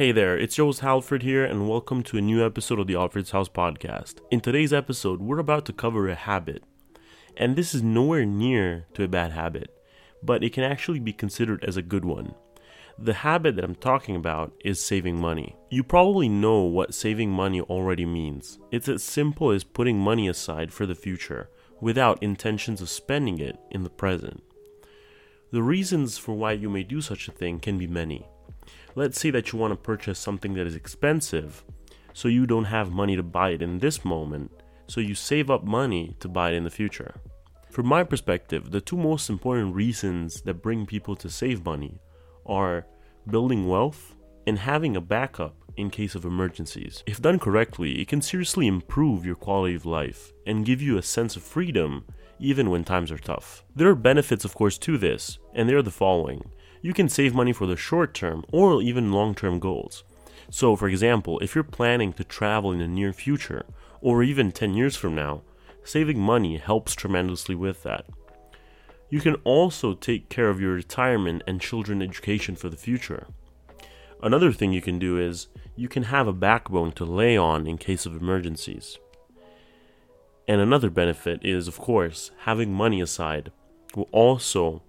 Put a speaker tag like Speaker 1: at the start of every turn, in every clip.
Speaker 1: Hey there, it's host Alfred here, and welcome to a new episode of the Alfred's House podcast. In today's episode, we're about to cover a habit, and this is nowhere near to a bad habit, but it can actually be considered as a good one. The habit that I'm talking about is saving money. You probably know what saving money already means. It's as simple as putting money aside for the future without intentions of spending it in the present. The reasons for why you may do such a thing can be many. Let's say that you want to purchase something that is expensive, so you don't have money to buy it in this moment, so you save up money to buy it in the future. From my perspective, the two most important reasons that bring people to save money are building wealth and having a backup in case of emergencies. If done correctly, it can seriously improve your quality of life and give you a sense of freedom even when times are tough. There are benefits, of course, to this, and they are the following you can save money for the short term or even long term goals. So, for example, if you're planning to travel in the near future or even 10 years from now, saving money helps tremendously with that. You can also take care of your retirement and children education for the future. Another thing you can do is you can have a backbone to lay on in case of emergencies. And another benefit is, of course, having money aside will also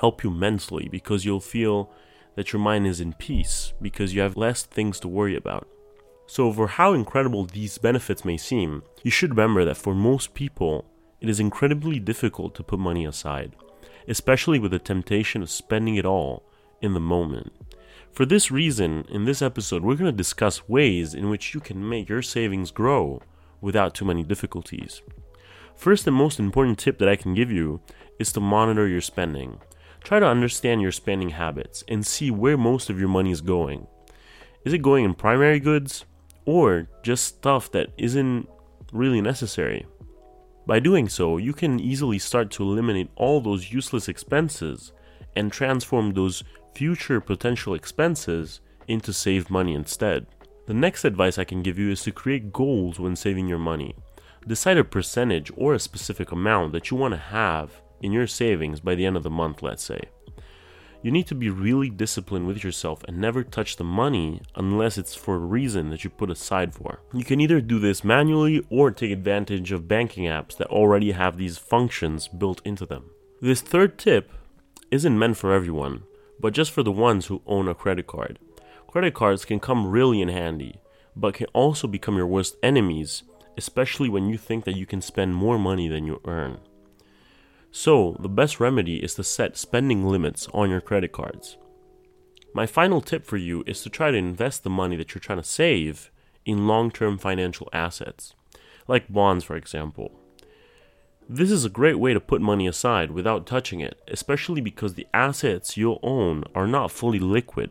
Speaker 1: help you mentally because you'll feel that your mind is in peace because you have less things to worry about. So, for how incredible these benefits may seem, you should remember that for most people, it is incredibly difficult to put money aside, especially with the temptation of spending it all in the moment. For this reason, in this episode, we're going to discuss ways in which you can make your savings grow without too many difficulties. First and most important tip that I can give you is to monitor your spending. Try to understand your spending habits and see where most of your money is going. Is it going in primary goods or just stuff that isn't really necessary? By doing so, you can easily start to eliminate all those useless expenses and transform those future potential expenses into saved money instead. The next advice I can give you is to create goals when saving your money. Decide a percentage or a specific amount that you want to have in your savings by the end of the month, let's say. You need to be really disciplined with yourself and never touch the money unless it's for a reason that you put aside for. You can either do this manually or take advantage of banking apps that already have these functions built into them. This third tip isn't meant for everyone, but just for the ones who own a credit card. Credit cards can come really in handy, but can also become your worst enemies, especially when you think that you can spend more money than you earn. So, the best remedy is to set spending limits on your credit cards. My final tip for you is to try to invest the money that you're trying to save in long term financial assets, like bonds, for example. This is a great way to put money aside without touching it, especially because the assets you'll own are not fully liquid,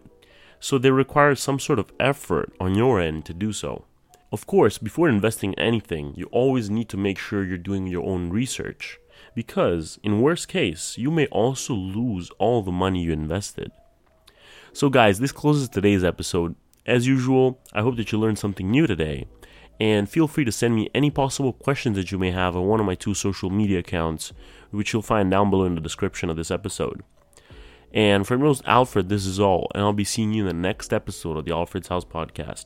Speaker 1: so they require some sort of effort on your end to do so. Of course, before investing anything, you always need to make sure you're doing your own research because, in worst case, you may also lose all the money you invested. So, guys, this closes today's episode. As usual, I hope that you learned something new today. And feel free to send me any possible questions that you may have on one of my two social media accounts, which you'll find down below in the description of this episode. And from yours, Alfred, this is all, and I'll be seeing you in the next episode of the Alfred's House podcast.